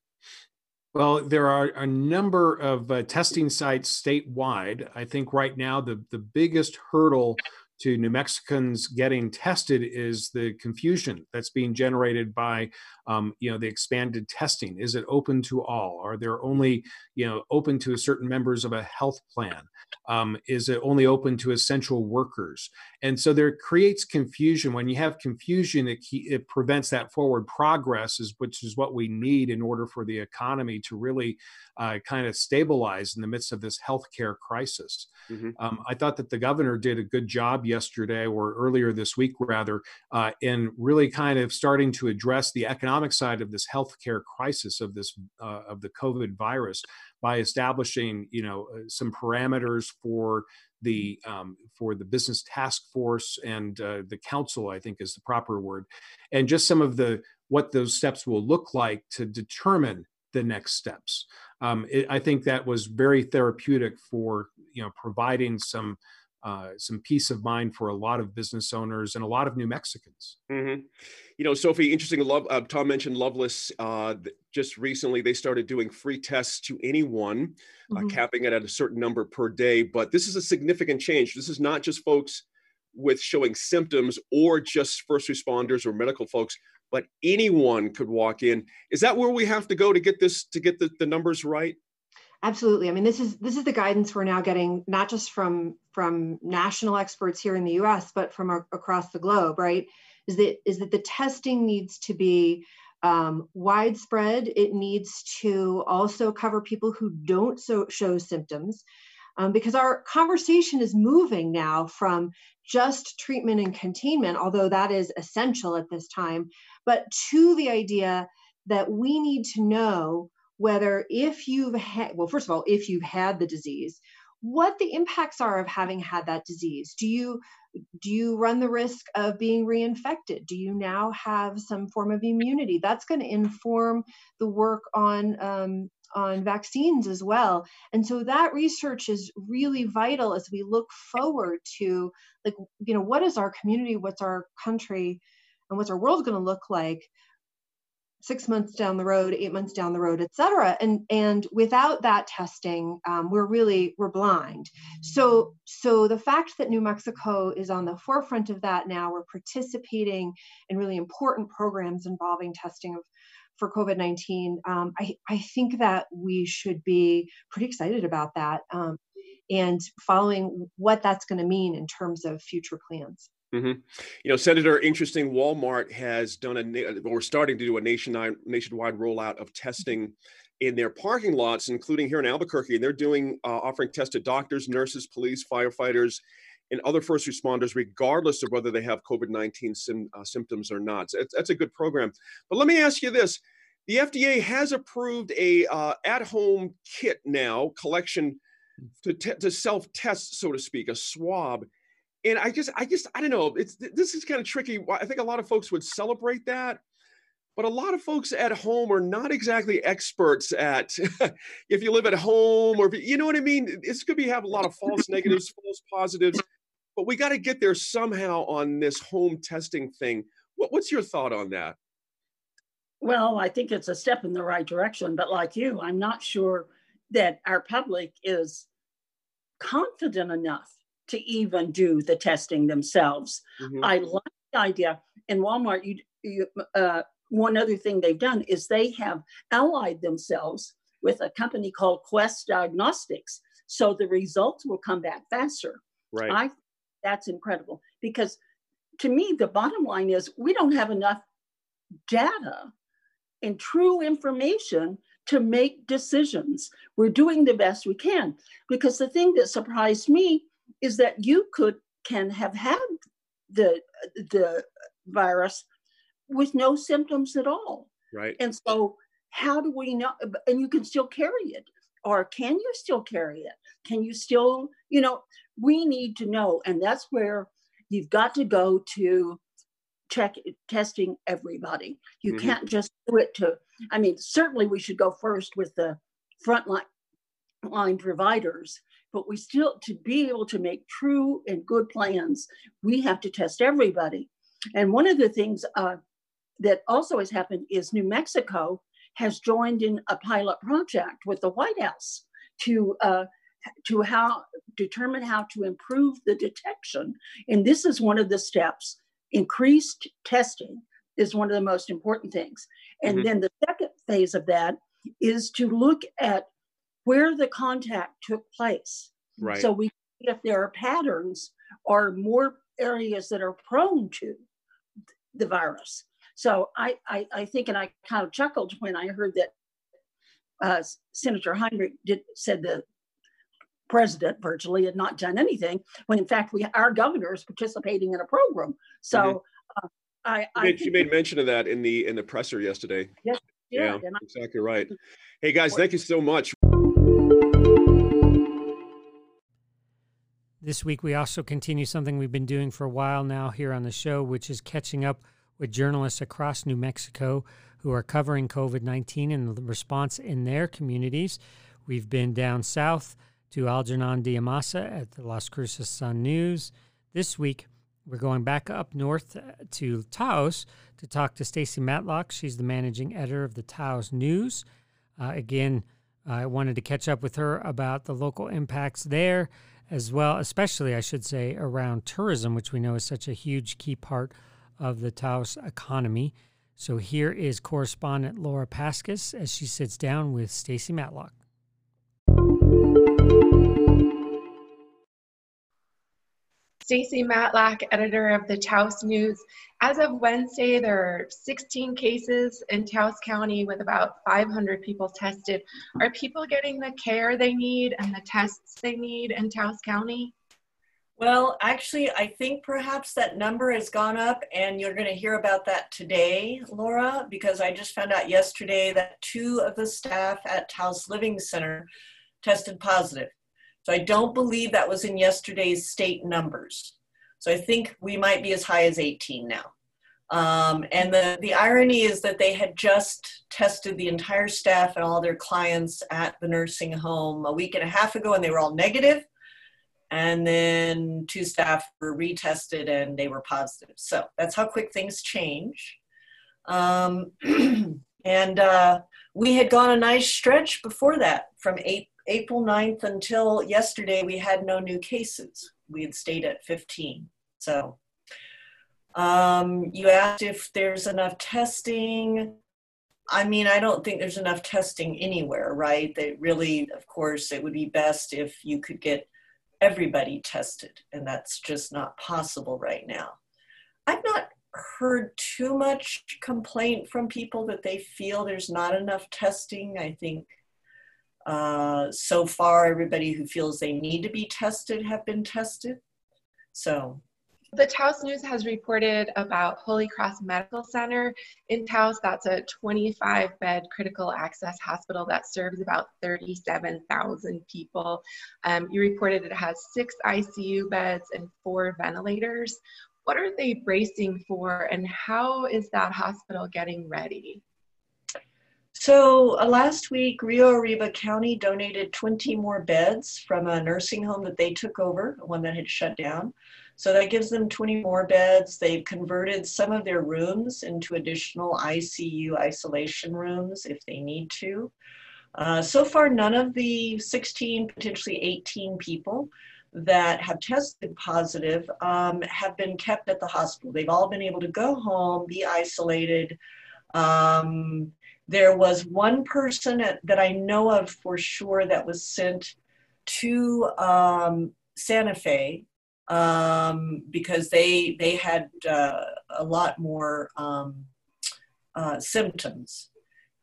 Well, there are a number of uh, testing sites statewide. I think right now the, the biggest hurdle to New Mexicans getting tested is the confusion that's being generated by, um, you know, the expanded testing. Is it open to all? Are there only, you know, open to certain members of a health plan? Um, is it only open to essential workers? And so there creates confusion. When you have confusion, it, it prevents that forward progress, is, which is what we need in order for the economy to really uh, kind of stabilize in the midst of this healthcare crisis. Mm-hmm. Um, I thought that the governor did a good job yesterday or earlier this week, rather, uh, in really kind of starting to address the economic side of this healthcare crisis of this uh, of the COVID virus by establishing, you know, uh, some parameters for the um, for the business task force and uh, the council, I think is the proper word, and just some of the what those steps will look like to determine the next steps. Um, it, I think that was very therapeutic for you know providing some uh, some peace of mind for a lot of business owners and a lot of New Mexicans. Mm-hmm. You know, Sophie, interesting. Love. Uh, Tom mentioned Lovelace. Uh, just recently, they started doing free tests to anyone, uh, mm-hmm. capping it at a certain number per day. But this is a significant change. This is not just folks with showing symptoms or just first responders or medical folks but anyone could walk in. Is that where we have to go to get this to get the, the numbers right? Absolutely. I mean, this is this is the guidance we're now getting, not just from from national experts here in the U.S., but from across the globe. Right? Is that is that the testing needs to be um, widespread. It needs to also cover people who don't so, show symptoms, um, because our conversation is moving now from just treatment and containment, although that is essential at this time, but to the idea that we need to know whether if you've had, well, first of all, if you've had the disease, what the impacts are of having had that disease. Do you do you run the risk of being reinfected? Do you now have some form of immunity? That's going to inform the work on um, on vaccines as well. And so that research is really vital as we look forward to like you know what is our community, what's our country, and what's our world going to look like six months down the road, eight months down the road, et cetera. And, and without that testing, um, we're really, we're blind. So, so the fact that New Mexico is on the forefront of that now, we're participating in really important programs involving testing of for COVID 19, um, I, I think that we should be pretty excited about that um, and following what that's going to mean in terms of future plans. Mm-hmm. You know, Senator, interesting. Walmart has done a, or starting to do a nationwide nationwide rollout of testing in their parking lots, including here in Albuquerque. And they're doing uh, offering tests to doctors, nurses, police, firefighters, and other first responders, regardless of whether they have COVID 19 sim, uh, symptoms or not. So that's a good program. But let me ask you this the FDA has approved a uh, at home kit now, collection to, te- to self test, so to speak, a swab. And I just, I just, I don't know. It's this is kind of tricky. I think a lot of folks would celebrate that, but a lot of folks at home are not exactly experts at if you live at home or you know what I mean. This could be have a lot of false negatives, false positives but we got to get there somehow on this home testing thing. What, what's your thought on that? Well, I think it's a step in the right direction, but like you, I'm not sure that our public is confident enough to even do the testing themselves. Mm-hmm. I like the idea. In Walmart, you, you uh, one other thing they've done is they have allied themselves with a company called Quest Diagnostics, so the results will come back faster. Right. I that's incredible because to me, the bottom line is we don't have enough data and true information to make decisions. We're doing the best we can because the thing that surprised me is that you could can have had the the virus with no symptoms at all. Right. And so how do we know and you can still carry it or can you still carry it? Can you still, you know, we need to know. And that's where you've got to go to check testing everybody. You mm-hmm. can't just do it to, I mean, certainly we should go first with the frontline line providers, but we still, to be able to make true and good plans, we have to test everybody. And one of the things uh, that also has happened is New Mexico has joined in a pilot project with the White House to uh, to how determine how to improve the detection. And this is one of the steps. Increased testing is one of the most important things. And mm-hmm. then the second phase of that is to look at where the contact took place. Right. So we if there are patterns or more areas that are prone to the virus. So I, I, I think, and I kind of chuckled when I heard that uh, Senator Heinrich did, said the president virtually had not done anything when in fact we our governor is participating in a program. So mm-hmm. uh, I, she, made, she made mention of that in the in the presser yesterday. Yes, yeah, exactly right. Hey guys, thank you so much. This week, we also continue something we've been doing for a while now here on the show, which is catching up with journalists across New Mexico who are covering COVID 19 and the response in their communities. We've been down south to Algernon D'Ammassa at the Las Cruces Sun News. This week, we're going back up north to Taos to talk to Stacy Matlock. She's the managing editor of the Taos News. Uh, again, I wanted to catch up with her about the local impacts there as well, especially, I should say, around tourism, which we know is such a huge key part of the Taos economy. So here is correspondent Laura Paskus as she sits down with Stacy Matlock. Stacy Matlock, editor of the Taos News. As of Wednesday, there are 16 cases in Taos County with about 500 people tested. Are people getting the care they need and the tests they need in Taos County? Well, actually, I think perhaps that number has gone up, and you're going to hear about that today, Laura, because I just found out yesterday that two of the staff at Taos Living Center tested positive. So I don't believe that was in yesterday's state numbers. So I think we might be as high as 18 now. Um, and the, the irony is that they had just tested the entire staff and all their clients at the nursing home a week and a half ago, and they were all negative. And then two staff were retested and they were positive. So that's how quick things change. Um, and uh, we had gone a nice stretch before that from eight April 9th until yesterday, we had no new cases. We had stayed at 15. So um, you asked if there's enough testing. I mean, I don't think there's enough testing anywhere, right? That really, of course, it would be best if you could get everybody tested, and that's just not possible right now. I've not heard too much complaint from people that they feel there's not enough testing. I think uh, so far, everybody who feels they need to be tested have been tested. So the Taos News has reported about Holy Cross Medical Center in Taos. That's a 25 bed critical access hospital that serves about 37,000 people. Um, you reported it has six ICU beds and four ventilators. What are they bracing for, and how is that hospital getting ready? So uh, last week, Rio Arriba County donated 20 more beds from a nursing home that they took over, one that had shut down. So that gives them 20 more beds. They've converted some of their rooms into additional ICU isolation rooms if they need to. Uh, so far, none of the 16, potentially 18 people that have tested positive um, have been kept at the hospital. They've all been able to go home, be isolated. Um, there was one person that I know of for sure that was sent to um, Santa Fe um, because they they had uh, a lot more um, uh, symptoms.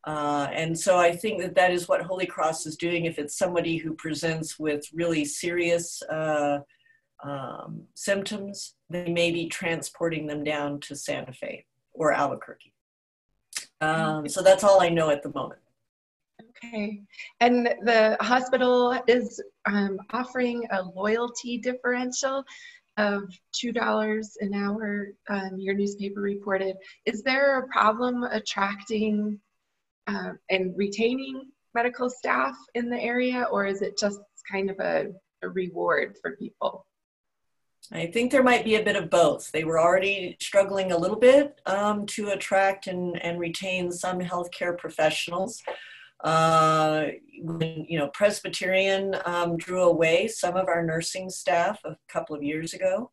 Uh, and so I think that that is what Holy Cross is doing. If it's somebody who presents with really serious uh, um, symptoms, they may be transporting them down to Santa Fe or Albuquerque. Um, so that's all I know at the moment. Okay. And the hospital is um, offering a loyalty differential of $2 an hour, um, your newspaper reported. Is there a problem attracting uh, and retaining medical staff in the area, or is it just kind of a, a reward for people? I think there might be a bit of both. They were already struggling a little bit um, to attract and, and retain some healthcare professionals. Uh, when, you know, Presbyterian um, drew away some of our nursing staff a couple of years ago.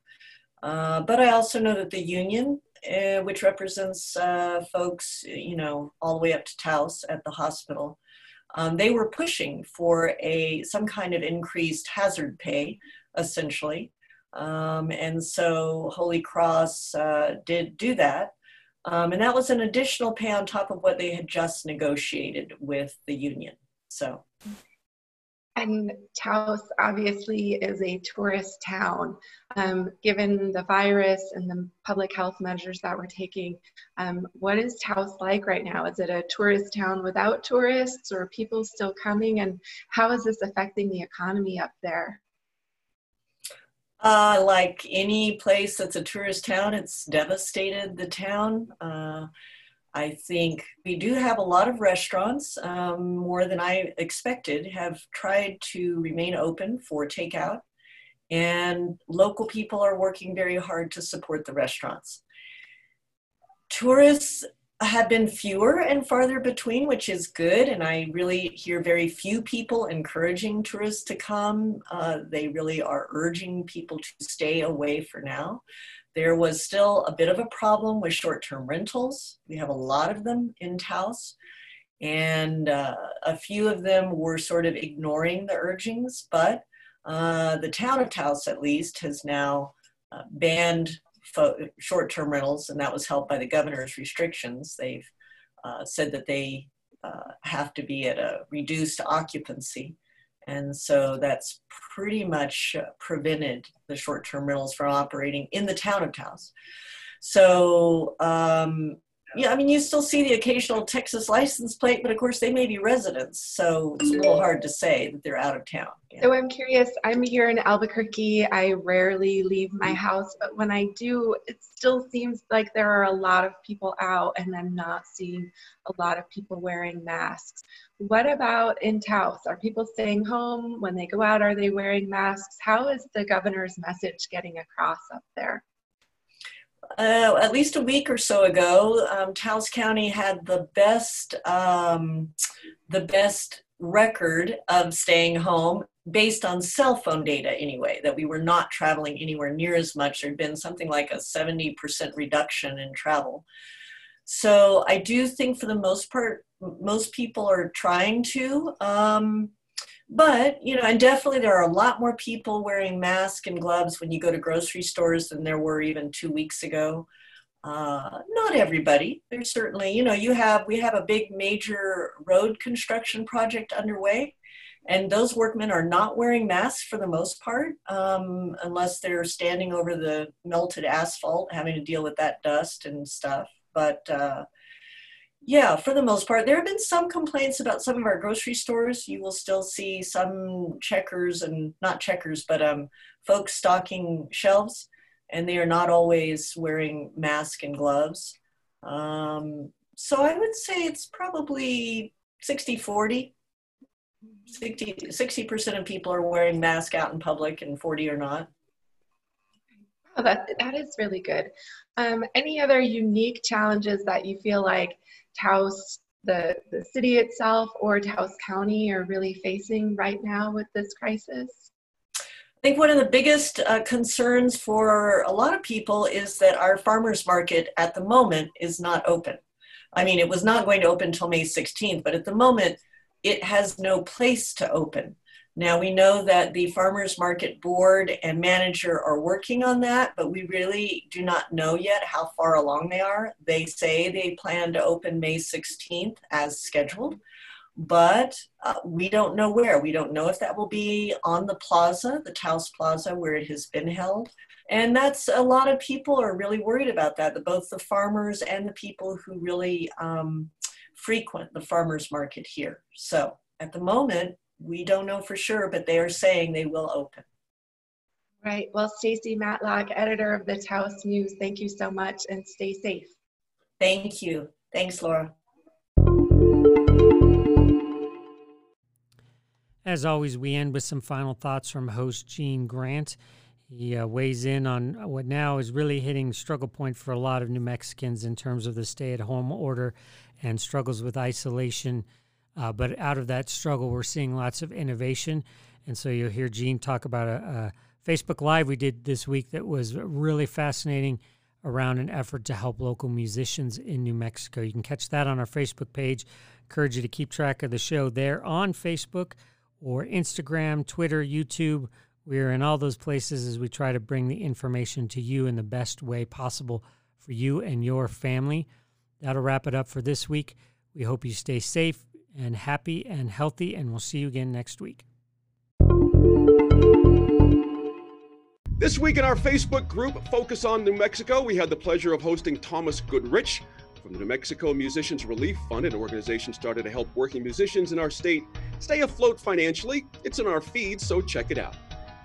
Uh, but I also know that the union, uh, which represents uh, folks, you know, all the way up to Taos at the hospital, um, they were pushing for a some kind of increased hazard pay, essentially. Um, and so Holy Cross uh, did do that. Um, and that was an additional pay on top of what they had just negotiated with the union. So. And Taos obviously is a tourist town. Um, given the virus and the public health measures that we're taking, um, what is Taos like right now? Is it a tourist town without tourists or people still coming? And how is this affecting the economy up there? Uh, like any place that's a tourist town, it's devastated the town. Uh, I think we do have a lot of restaurants, um, more than I expected, have tried to remain open for takeout. And local people are working very hard to support the restaurants. Tourists have been fewer and farther between, which is good. And I really hear very few people encouraging tourists to come. Uh, they really are urging people to stay away for now. There was still a bit of a problem with short-term rentals. We have a lot of them in Taos, and uh, a few of them were sort of ignoring the urgings, but uh, the town of Taos, at least, has now uh, banned short-term rentals, and that was helped by the governor's restrictions. They've uh, said that they uh, have to be at a reduced occupancy. And so that's pretty much prevented the short-term rentals from operating in the town of Taos. So um, yeah, I mean, you still see the occasional Texas license plate, but of course they may be residents, so it's a little mm-hmm. hard to say that they're out of town. Yeah. So I'm curious. I'm here in Albuquerque. I rarely leave my mm-hmm. house, but when I do, it still seems like there are a lot of people out, and I'm not seeing a lot of people wearing masks. What about in Taos? Are people staying home when they go out? Are they wearing masks? How is the governor's message getting across up there? Uh, at least a week or so ago, um, Taos County had the best um, the best record of staying home based on cell phone data anyway that we were not traveling anywhere near as much. There'd been something like a 70% reduction in travel. So i do think for the most part most people are trying to um, but, you know, and definitely there are a lot more people wearing masks and gloves when you go to grocery stores than there were even two weeks ago. Uh, not everybody. There's certainly, you know, you have, we have a big major road construction project underway. And those workmen are not wearing masks for the most part, um, unless they're standing over the melted asphalt, having to deal with that dust and stuff. But uh, yeah, for the most part. There have been some complaints about some of our grocery stores. You will still see some checkers and not checkers, but um, folks stocking shelves, and they are not always wearing mask and gloves. Um, so I would say it's probably 60 40. 60 percent of people are wearing masks out in public, and 40 are not. Oh, that that is really good. Um, any other unique challenges that you feel like Taos, the, the city itself, or Taos County are really facing right now with this crisis? I think one of the biggest uh, concerns for a lot of people is that our farmers market at the moment is not open. I mean, it was not going to open until May 16th, but at the moment, it has no place to open. Now we know that the Farmers Market Board and manager are working on that, but we really do not know yet how far along they are. They say they plan to open May 16th as scheduled, but uh, we don't know where. We don't know if that will be on the plaza, the Taos Plaza, where it has been held. And that's a lot of people are really worried about that, both the farmers and the people who really um, frequent the farmers market here. So at the moment, we don't know for sure, but they are saying they will open. Right. Well, Stacy Matlock, editor of the Taos News, thank you so much and stay safe. Thank you. Thanks, Laura. As always, we end with some final thoughts from host Gene Grant. He uh, weighs in on what now is really hitting struggle point for a lot of New Mexicans in terms of the stay at home order and struggles with isolation uh, but out of that struggle, we're seeing lots of innovation. And so you'll hear Gene talk about a, a Facebook Live we did this week that was really fascinating around an effort to help local musicians in New Mexico. You can catch that on our Facebook page. Encourage you to keep track of the show there on Facebook or Instagram, Twitter, YouTube. We're in all those places as we try to bring the information to you in the best way possible for you and your family. That'll wrap it up for this week. We hope you stay safe and happy and healthy, and we'll see you again next week. This week in our Facebook group, Focus on New Mexico, we had the pleasure of hosting Thomas Goodrich from the New Mexico Musicians Relief Fund, an organization started to help working musicians in our state stay afloat financially. It's in our feed, so check it out.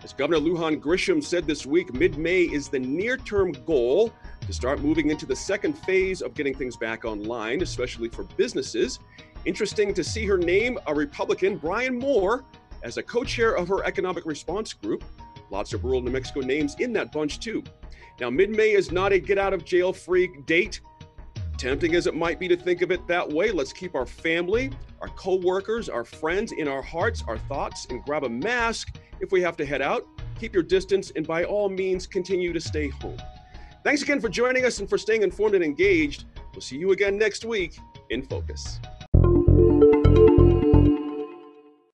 As Governor Lujan Grisham said this week, mid May is the near term goal to start moving into the second phase of getting things back online, especially for businesses. Interesting to see her name a Republican, Brian Moore, as a co chair of her economic response group. Lots of rural New Mexico names in that bunch, too. Now, mid May is not a get out of jail free date. Tempting as it might be to think of it that way, let's keep our family, our co workers, our friends in our hearts, our thoughts, and grab a mask if we have to head out. Keep your distance, and by all means, continue to stay home. Thanks again for joining us and for staying informed and engaged. We'll see you again next week in Focus.